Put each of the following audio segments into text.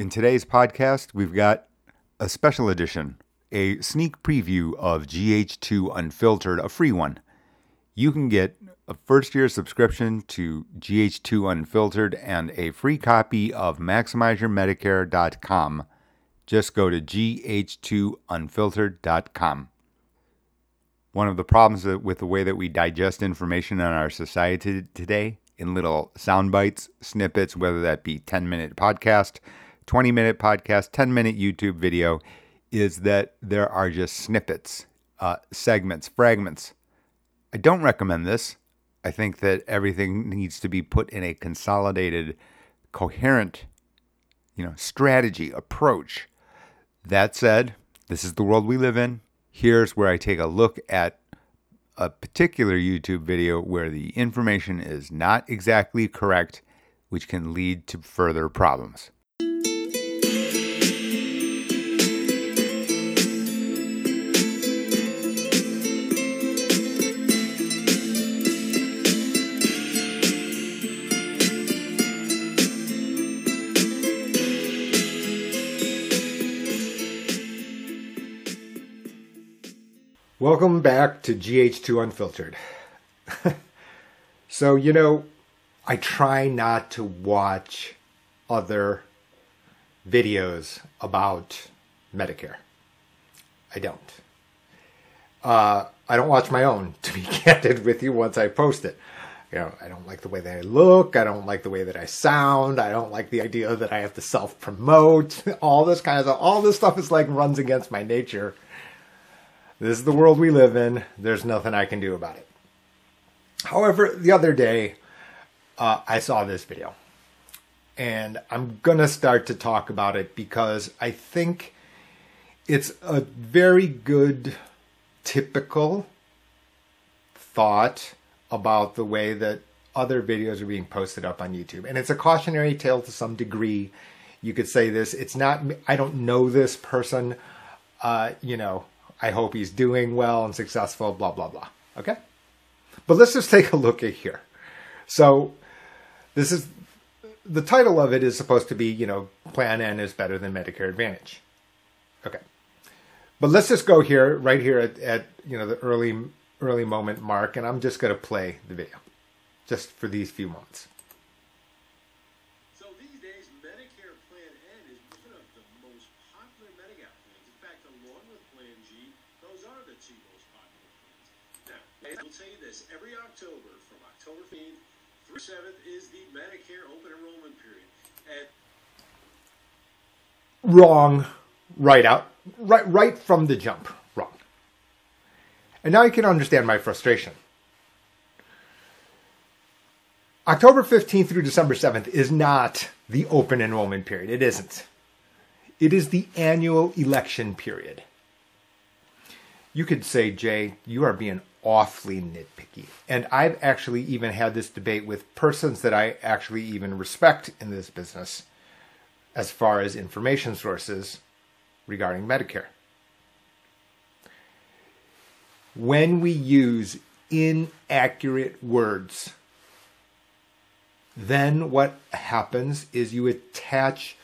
In today's podcast, we've got a special edition, a sneak preview of GH2 Unfiltered, a free one. You can get a first year subscription to GH2 Unfiltered and a free copy of MaximizeYourMedicare.com. Just go to gh2unfiltered.com. One of the problems with the way that we digest information in our society today in little sound bites, snippets, whether that be 10 minute podcast, 20 minute podcast, 10 minute YouTube video, is that there are just snippets, uh, segments, fragments. I don't recommend this. I think that everything needs to be put in a consolidated, coherent, you know, strategy, approach. That said, this is the world we live in. Here's where I take a look at a particular YouTube video where the information is not exactly correct, which can lead to further problems. Welcome back to GH2 Unfiltered. so, you know, I try not to watch other videos about Medicare. I don't. Uh, I don't watch my own, to be candid with you, once I post it. You know, I don't like the way that I look. I don't like the way that I sound. I don't like the idea that I have to self promote. All this kind of stuff. All this stuff is like runs against my nature this is the world we live in. There's nothing I can do about it. However, the other day, uh, I saw this video. And I'm going to start to talk about it because I think it's a very good, typical thought about the way that other videos are being posted up on YouTube. And it's a cautionary tale to some degree. You could say this. It's not, I don't know this person. Uh, you know, I hope he's doing well and successful, blah, blah, blah. Okay? But let's just take a look at here. So, this is the title of it is supposed to be, you know, Plan N is better than Medicare Advantage. Okay. But let's just go here, right here at, at you know, the early early moment mark, and I'm just going to play the video just for these few moments. October, from October 15th through 7th, is the Medicare open enrollment period. And wrong, right out, right, right from the jump, wrong. And now you can understand my frustration. October 15th through December 7th is not the open enrollment period. It isn't. It is the annual election period. You could say, Jay, you are being awfully nitpicky. And I've actually even had this debate with persons that I actually even respect in this business as far as information sources regarding Medicare. When we use inaccurate words, then what happens is you attach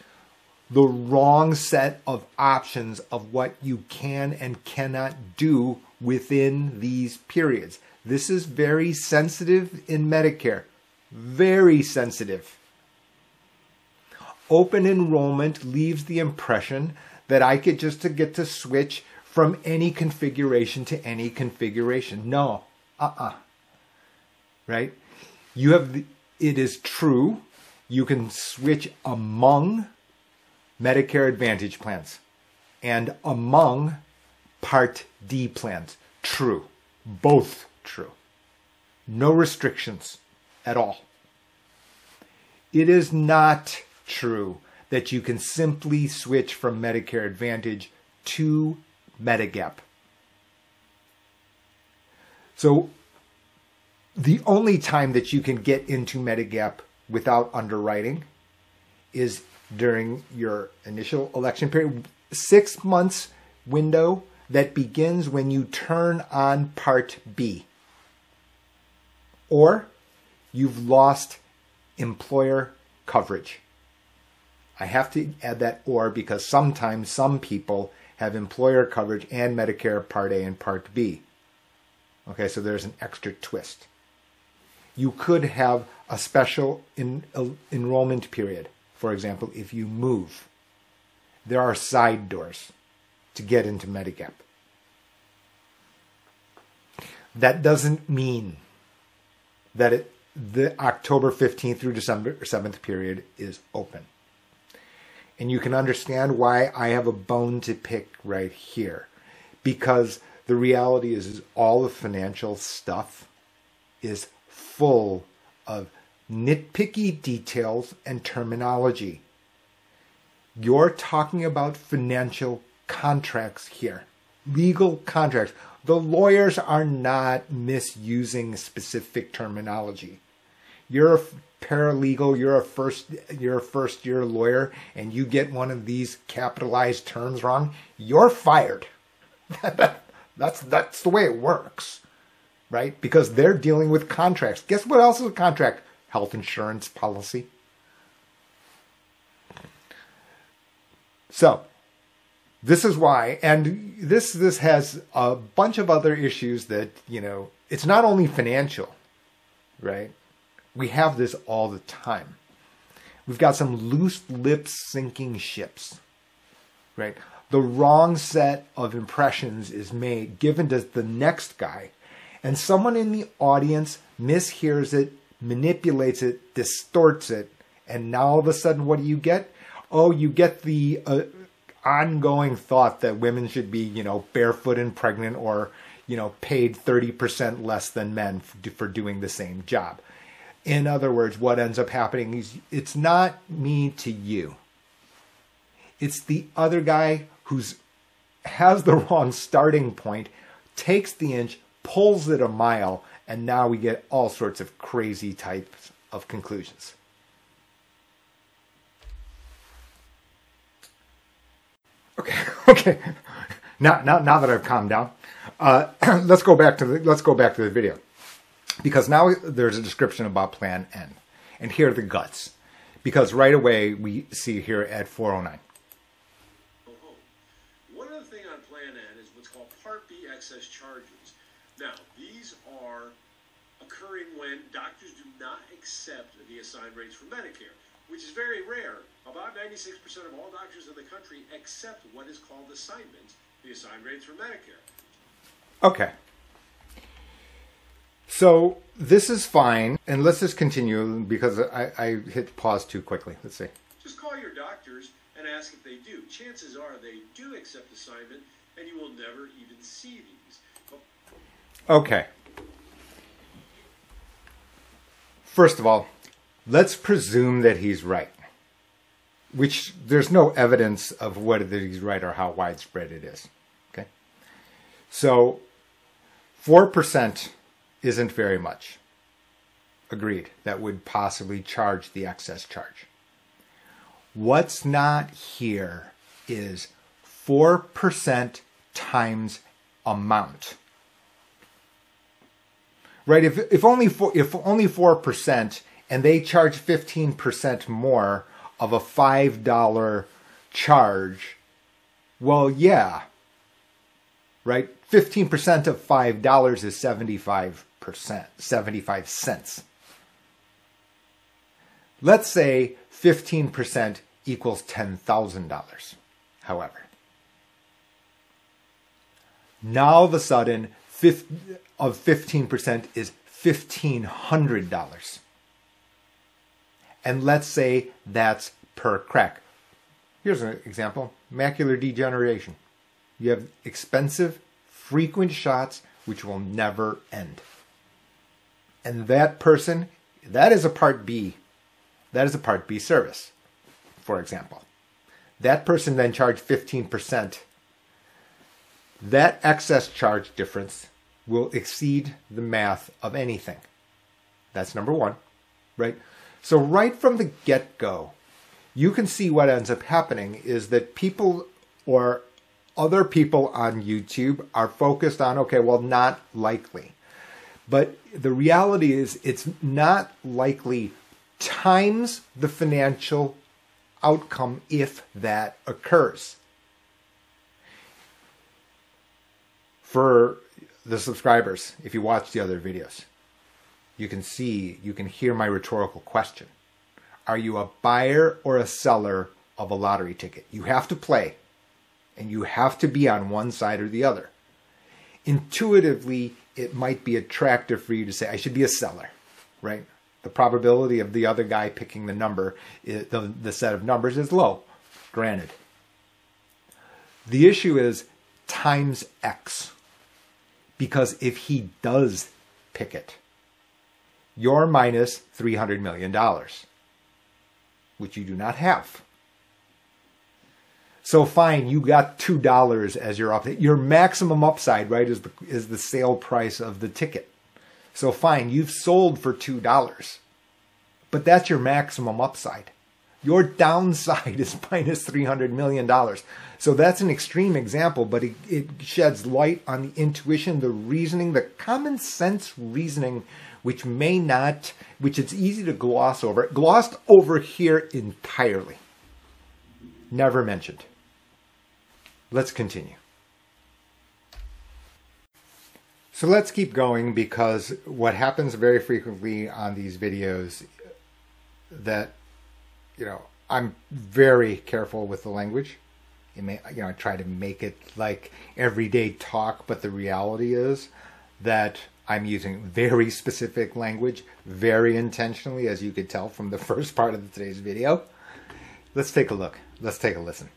the wrong set of options of what you can and cannot do within these periods. This is very sensitive in Medicare. Very sensitive. Open enrollment leaves the impression that I could just to get to switch from any configuration to any configuration. No. Uh-uh. Right? You have the, it is true you can switch among Medicare Advantage plans and among Part D plans. True. Both true. No restrictions at all. It is not true that you can simply switch from Medicare Advantage to Medigap. So, the only time that you can get into Medigap without underwriting is during your initial election period, six months window that begins when you turn on Part B. Or you've lost employer coverage. I have to add that or because sometimes some people have employer coverage and Medicare Part A and Part B. Okay, so there's an extra twist. You could have a special uh, enrollment period. For example, if you move, there are side doors to get into Medigap. That doesn't mean that it, the October 15th through December 7th period is open. And you can understand why I have a bone to pick right here. Because the reality is, is all the financial stuff is full of nitpicky details and terminology. You're talking about financial contracts here, legal contracts. The lawyers are not misusing specific terminology. You're a paralegal, you're a first you're a first year lawyer and you get one of these capitalized terms wrong, you're fired. that's that's the way it works. Right? Because they're dealing with contracts. Guess what else is a contract? Health insurance policy. So, this is why and this this has a bunch of other issues that you know it's not only financial right? We have this all the time. We've got some loose lips sinking ships right? The wrong set of impressions is made given to the next guy and someone in the audience mishears it manipulates it distorts it and now all of a sudden what do you get? Oh you get the uh, ongoing thought that women should be, you know, barefoot and pregnant or, you know, paid 30% less than men for doing the same job. In other words, what ends up happening is it's not me to you. It's the other guy who's has the wrong starting point, takes the inch, pulls it a mile, and now we get all sorts of crazy types of conclusions. Okay, okay. Now, now, now that I've calmed down, uh, let's go back to the let's go back to the video because now there's a description about Plan N, and here are the guts. Because right away we see here at 409. One other thing on Plan N is what's called Part B excess charges. Now, these are occurring when doctors do not accept the assigned rates for Medicare which is very rare. About 96% of all doctors in the country accept what is called assignment, the assigned rates for Medicare. Okay. So this is fine, and let's just continue because I, I hit pause too quickly. Let's see. Just call your doctors and ask if they do. Chances are they do accept assignment, and you will never even see these. Okay. First of all, let's presume that he's right, which there's no evidence of whether he's right or how widespread it is. Okay. So 4% isn't very much. Agreed. That would possibly charge the excess charge. What's not here is 4% times amount. Right? If, if only four, if only 4% and they charge 15% more of a $5 charge, well, yeah, right? 15% of $5 is 75%, 75 cents. Let's say 15% equals $10,000, however. Now, all of a sudden, of 15% is $1,500 and let's say that's per crack. Here's an example macular degeneration. You have expensive, frequent shots which will never end. And that person, that is a Part B. That is a Part B service, for example. That person then charged 15%. That excess charge difference will exceed the math of anything. That's number one, right? So, right from the get go, you can see what ends up happening is that people or other people on YouTube are focused on, okay, well, not likely. But the reality is, it's not likely times the financial outcome if that occurs. For the subscribers, if you watch the other videos, you can see, you can hear my rhetorical question. Are you a buyer or a seller of a lottery ticket? You have to play and you have to be on one side or the other. Intuitively, it might be attractive for you to say, I should be a seller, right? The probability of the other guy picking the number, the, the set of numbers is low, granted. The issue is times X. Because if he does pick it, you're minus $300 million, which you do not have. So fine, you got two dollars as your up. Your maximum upside, right, is the is the sale price of the ticket. So fine, you've sold for two dollars, but that's your maximum upside. Your downside is minus three hundred million dollars. So that's an extreme example, but it, it sheds light on the intuition, the reasoning, the common sense reasoning, which may not, which it's easy to gloss over. Glossed over here entirely. Never mentioned. Let's continue. So let's keep going because what happens very frequently on these videos that you know I'm very careful with the language. May you know I try to make it like everyday talk, but the reality is that I'm using very specific language very intentionally, as you could tell from the first part of today's video. Let's take a look. Let's take a listen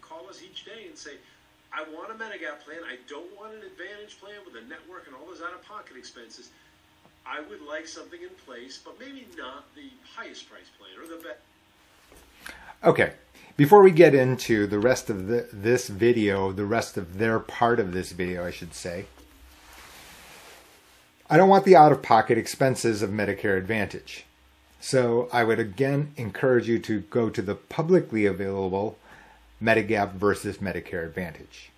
Call us each day and say, I want a Medigap plan. I don't want an Advantage plan with a network and all those out-of-pocket expenses. I would like something in place, but maybe not the highest price plan or the best. Okay. Before we get into the rest of the, this video, the rest of their part of this video, I should say, I don't want the out of pocket expenses of Medicare Advantage. So I would again encourage you to go to the publicly available Medigap versus Medicare Advantage.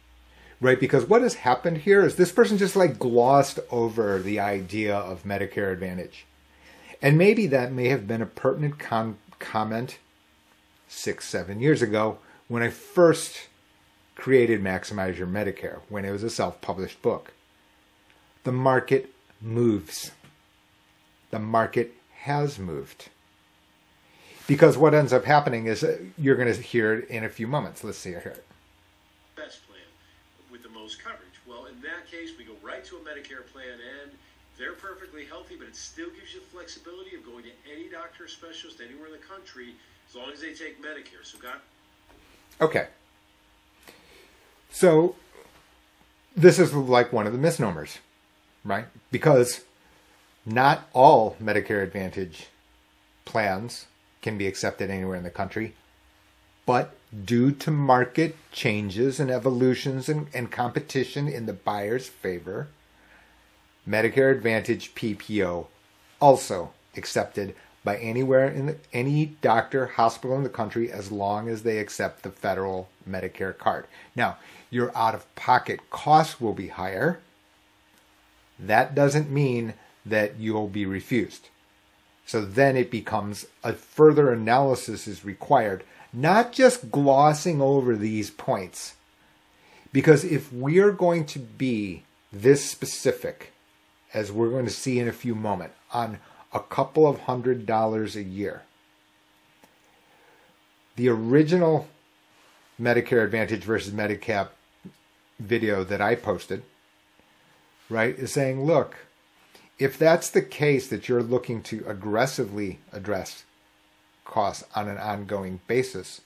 Right? Because what has happened here is this person just like glossed over the idea of Medicare Advantage. And maybe that may have been a pertinent com- comment six, seven years ago when I first created Maximize Your Medicare, when it was a self published book. The market moves. The market has moved. Because what ends up happening is uh, you're going to hear it in a few moments. Let's see here. Best plan with the most coverage. Well, in that case, we go right to a Medicare plan and they're perfectly healthy, but it still gives you the flexibility of going to any doctor or specialist anywhere in the country as long as they take Medicare. So, God. Okay. So, this is like one of the misnomers, right? Because not all Medicare Advantage plans can be accepted anywhere in the country. But due to market changes and evolutions and, and competition in the buyer's favor, Medicare Advantage PPO also accepted by anywhere in the, any doctor hospital in the country as long as they accept the federal Medicare card. Now, your out of pocket costs will be higher. That doesn't mean that you'll be refused. So then it becomes a further analysis is required, not just glossing over these points. Because if we're going to be this specific, as we're going to see in a few moments, on a couple of hundred dollars a year, the original Medicare Advantage versus Medigap video that I posted, right, is saying, look, if that's the case that you're looking to aggressively address costs on an ongoing basis,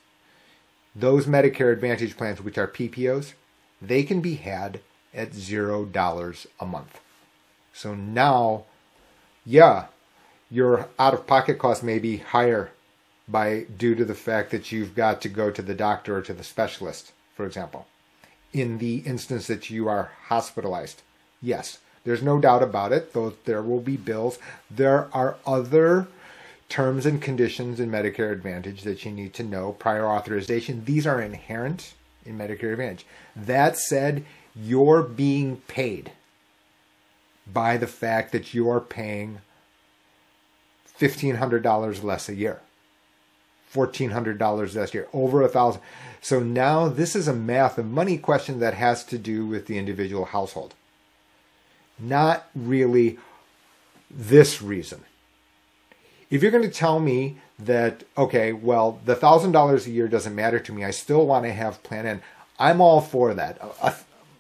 those Medicare Advantage plans, which are PPOs, they can be had at zero dollars a month. So now, yeah, your out of pocket cost may be higher by due to the fact that you've got to go to the doctor or to the specialist, for example. In the instance that you are hospitalized, yes, there's no doubt about it, though there will be bills. There are other terms and conditions in Medicare Advantage that you need to know. Prior authorization, these are inherent in Medicare Advantage. That said, you're being paid by the fact that you're paying $1,500 less a year fourteen hundred dollars last year, over a thousand. So now this is a math and money question that has to do with the individual household, not really this reason. If you're going to tell me that okay, well, the thousand dollars a year doesn't matter to me, I still want to have Plan N. I'm all for that.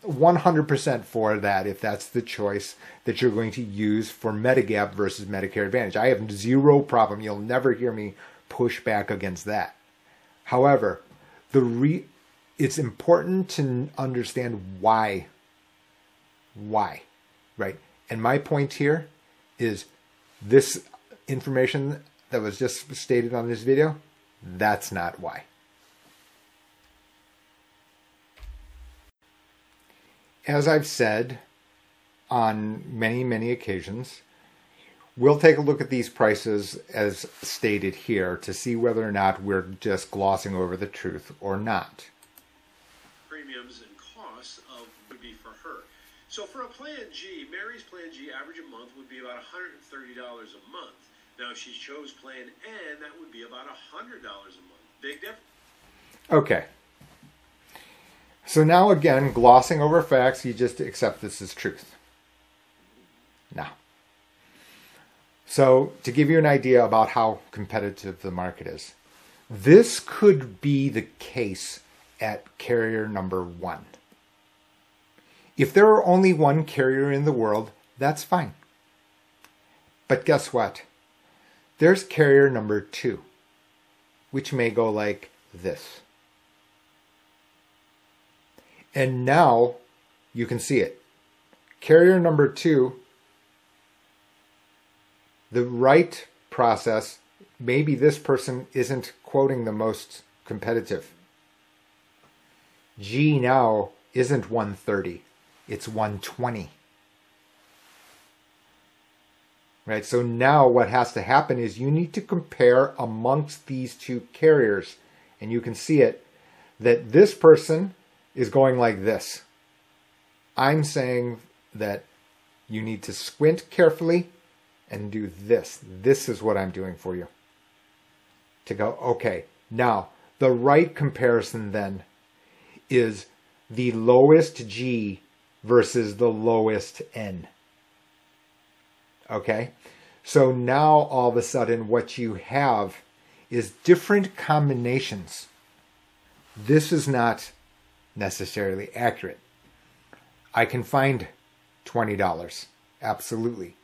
100% for that if that's the choice that you're going to use for Medigap versus Medicare Advantage. I have zero problem. You'll never hear me push back against that. However, the re- it's important to understand why. Why, right? And my point here is this information that was just stated on this video, that's not why. As I've said on many, many occasions, we'll take a look at these prices as stated here to see whether or not we're just glossing over the truth or not. Premiums and costs of would be for her. So for a Plan G, Mary's Plan G average a month would be about $130 a month. Now, if she chose Plan N, that would be about $100 a month. Big difference. Okay. So now again, glossing over facts, you just accept this as truth. Now. So to give you an idea about how competitive the market is, this could be the case at carrier number one. If there are only one carrier in the world, that's fine. But guess what? There's carrier number two, which may go like this. And now you can see it. Carrier number two, the right process, maybe this person isn't quoting the most competitive. G now isn't 130, it's 120. Right? So now what has to happen is you need to compare amongst these two carriers. And you can see it that this person is going like this. I'm saying that you need to squint carefully and do this. This is what I'm doing for you. To go, okay, now the right comparison then is the lowest G versus the lowest N. Okay? So now all of a sudden what you have is different combinations. This is not necessarily accurate. I can find $20. Absolutely.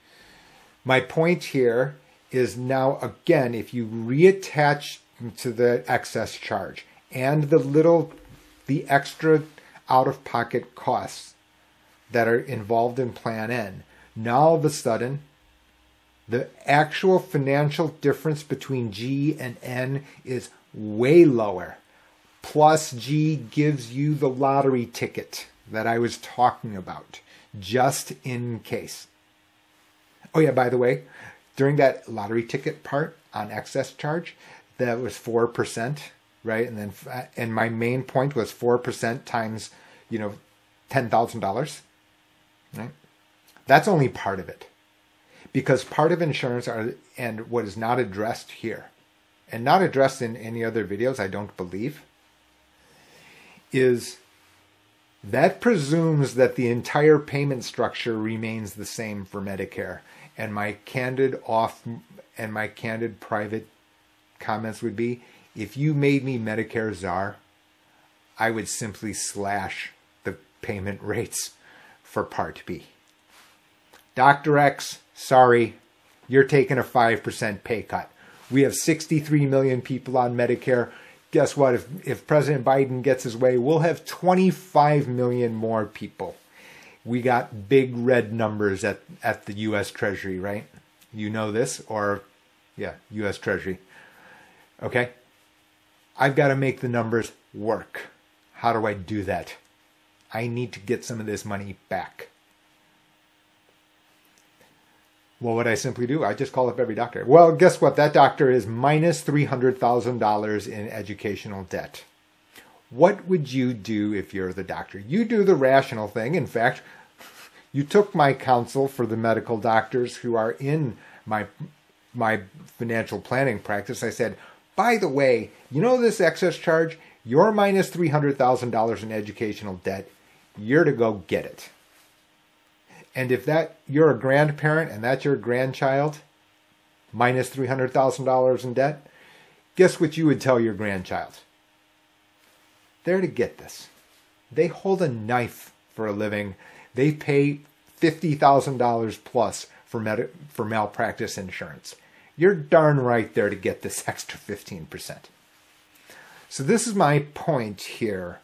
My point here is now, again, if you reattach to the excess charge and the little, the extra out of pocket costs that are involved in Plan N, now all of a sudden, the actual financial difference between G and N is way lower plus G gives you the lottery ticket that I was talking about, just in case. Oh, yeah, by the way, during that lottery ticket part on excess charge, that was 4%, right? And then, and my main point was 4% times, you know, $10,000, right? That's only part of it. Because part of insurance are, and what is not addressed here, and not addressed in any other videos, I don't believe, is that presumes that the entire payment structure remains the same for Medicare. And my candid off and my candid private comments would be if you made me Medicare czar, I would simply slash the payment rates for Part B. Dr. X, sorry, you're taking a 5% pay cut. We have 63 million people on Medicare guess what? If, if President Biden gets his way, we'll have 25 million more people. We got big red numbers at, at the U.S. Treasury, right? You know this, or yeah, U.S. Treasury. Okay? I've got to make the numbers work. How do I do that? I need to get some of this money back. What would I simply do? I just call up every doctor. Well, guess what? That doctor is minus $300,000 in educational debt. What would you do if you're the doctor? You do the rational thing. In fact, you took my counsel for the medical doctors who are in my my financial planning practice. I said, by the way, you know this excess charge? You're minus $300,000 in educational debt. You're to go get it. And if that you're a grandparent and that's your grandchild, minus $300,000 in debt, guess what you would tell your grandchild? They're to get this. They hold a knife for a living. They pay $50,000 plus for, med- for malpractice insurance. You're darn right there to get this extra 15%. So this is my point here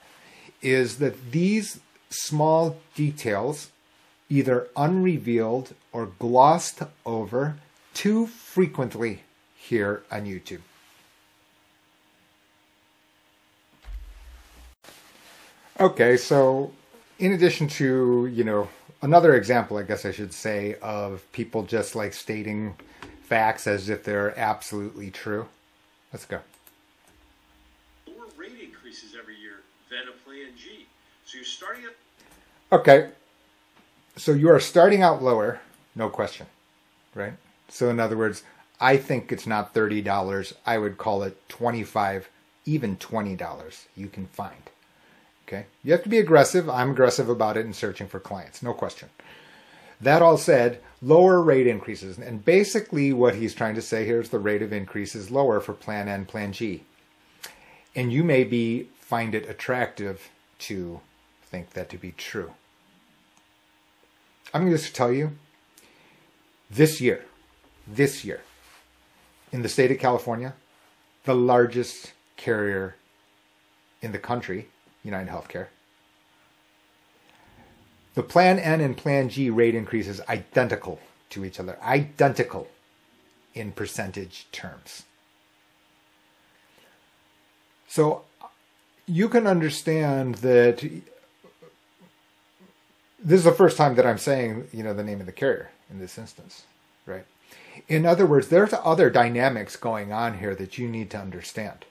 is that these small details either unrevealed or glossed over too frequently here on YouTube. Okay, so in addition to, you know, another example, I guess I should say, of people just like stating facts as if they're absolutely true. Let's go. Rate increases every year than a Plan G. So you're starting at. Okay. So you are starting out lower, no question, right? So in other words, I think it's not $30. I would call it 25, even $20 you can find. Okay? You have to be aggressive. I'm aggressive about it in searching for clients, no question. That all said, lower rate increases. And basically, what he's trying to say here is the rate of increase is lower for Plan N, Plan G. And you may be find it attractive to think that to be true. I'm going to just tell you this year, this year, in the state of California, the largest carrier in the country, United Healthcare, the Plan N and Plan G rate increases identical to each other, identical in percentage terms. So you can understand that this is the first time that I'm saying, you know, the name of the carrier in this instance, right? In other words, there's other dynamics going on here that you need to understand.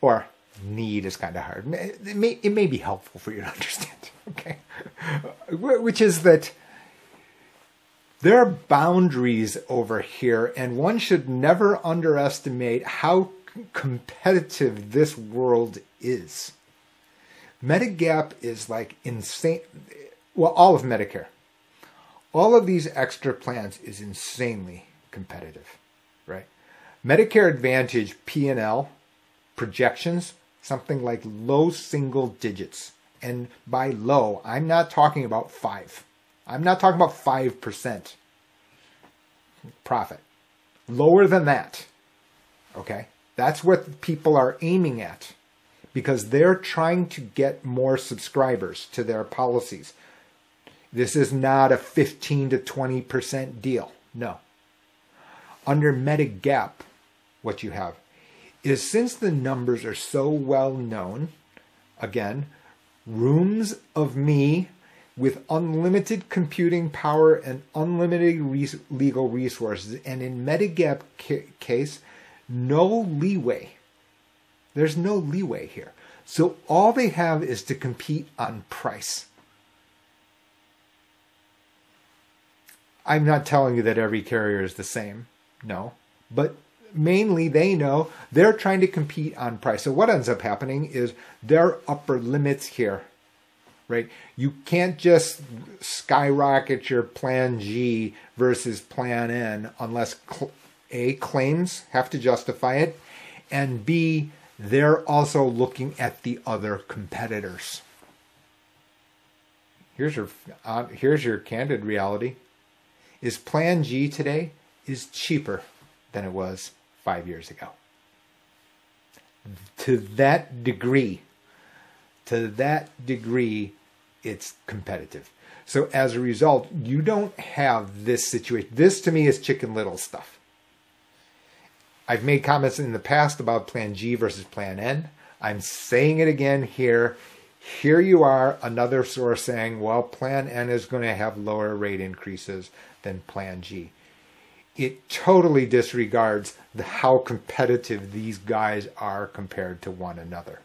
Or need is kind of hard. It may, it may be helpful for you to understand, okay? Which is that there are boundaries over here, and one should never underestimate how competitive this world is. Medigap is like insane. Well, all of Medicare, all of these extra plans is insanely competitive, right? Medicare Advantage P&L projections something like low single digits. And by low, I'm not talking about 5. I'm not talking about 5% profit. Lower than that. Okay? That's what people are aiming at because they're trying to get more subscribers to their policies. This is not a 15 to 20% deal. No. Under Medigap, what you have is since the numbers are so well known, again, rooms of me with unlimited computing power and unlimited legal resources, and in Medigap ca- case, no leeway. There's no leeway here. So all they have is to compete on price. I'm not telling you that every carrier is the same, no, but mainly they know they're trying to compete on price. So what ends up happening is their upper limits here, right? You can't just skyrocket your plan G versus plan N unless A, claims have to justify it, and B, they're also looking at the other competitors. Here's your uh, here's your candid reality. Is Plan G today is cheaper than it was five years ago. To that degree, to that degree, it's competitive. So as a result, you don't have this situation. This to me is chicken little stuff. I've made comments in the past about Plan G versus Plan N. I'm saying it again here. Here you are, another source saying, well, Plan N is going to have lower rate increases than Plan G it totally disregards the, how competitive these guys are compared to one another.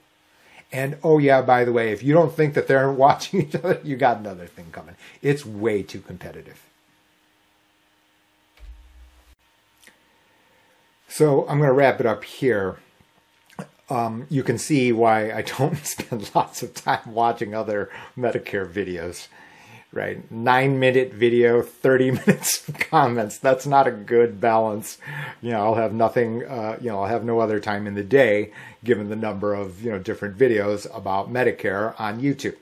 And oh yeah, by the way, if you don't think that they're watching each other, you got another thing coming. It's way too competitive. So I'm going to wrap it up here. Um, you can see why I don't spend lots of time watching other Medicare videos right? Nine minute video, 30 minutes of comments. That's not a good balance. You know, I'll have nothing, uh, you know, I'll have no other time in the day given the number of, you know, different videos about Medicare on YouTube.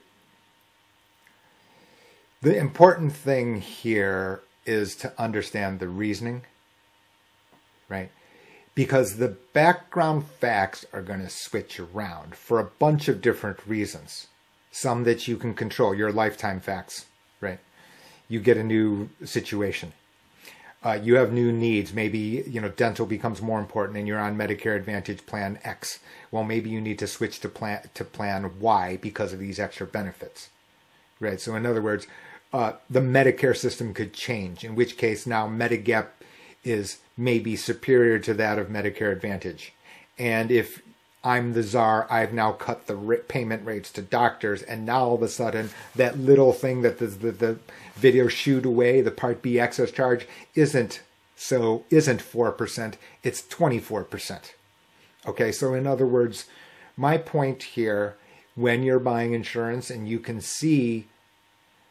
The important thing here is to understand the reasoning, right? Because the background facts are going to switch around for a bunch of different reasons. Some that you can control, your lifetime facts right? You get a new situation. Uh, you have new needs. Maybe you know dental becomes more important, and you're on Medicare Advantage Plan X. Well, maybe you need to switch to plan to Plan Y because of these extra benefits, right? So, in other words, uh, the Medicare system could change. In which case, now Medigap is maybe superior to that of Medicare Advantage, and if I'm the czar. I've now cut the payment rates to doctors, and now all of a sudden, that little thing that the, the, the video shooed away, the Part B excess charge, isn't so isn't four percent. It's twenty four percent. Okay, so in other words, my point here, when you're buying insurance, and you can see,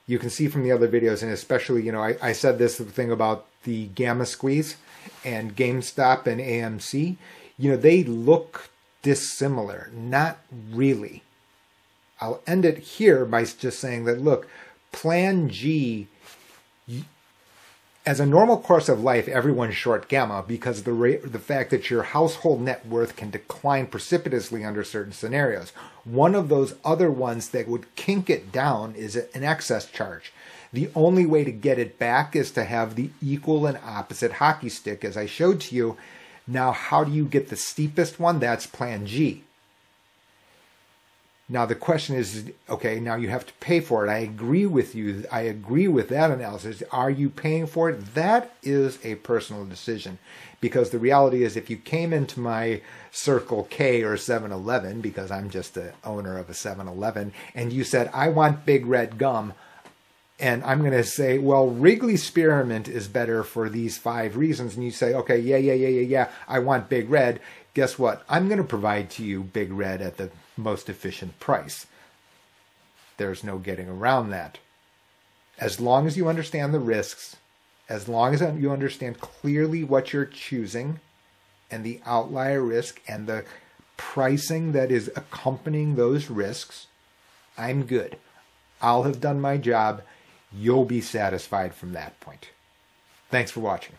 you can see from the other videos, and especially, you know, I, I said this thing about the gamma squeeze and GameStop and AMC. You know, they look dissimilar. Not really. I'll end it here by just saying that look, Plan G, as a normal course of life, everyone's short gamma because the rate, the fact that your household net worth can decline precipitously under certain scenarios. One of those other ones that would kink it down is an excess charge. The only way to get it back is to have the equal and opposite hockey stick, as I showed to you, now, how do you get the steepest one? That's plan G. Now, the question is okay, now you have to pay for it. I agree with you. I agree with that analysis. Are you paying for it? That is a personal decision because the reality is if you came into my Circle K or 7 Eleven, because I'm just the owner of a 7 Eleven, and you said, I want big red gum, and I'm going to say, well, Wrigley Spearmint is better for these five reasons. And you say, okay, yeah, yeah, yeah, yeah, yeah, I want Big Red. Guess what? I'm going to provide to you Big Red at the most efficient price. There's no getting around that. As long as you understand the risks, as long as you understand clearly what you're choosing and the outlier risk and the pricing that is accompanying those risks, I'm good. I'll have done my job you'll be satisfied from that point. Thanks for watching.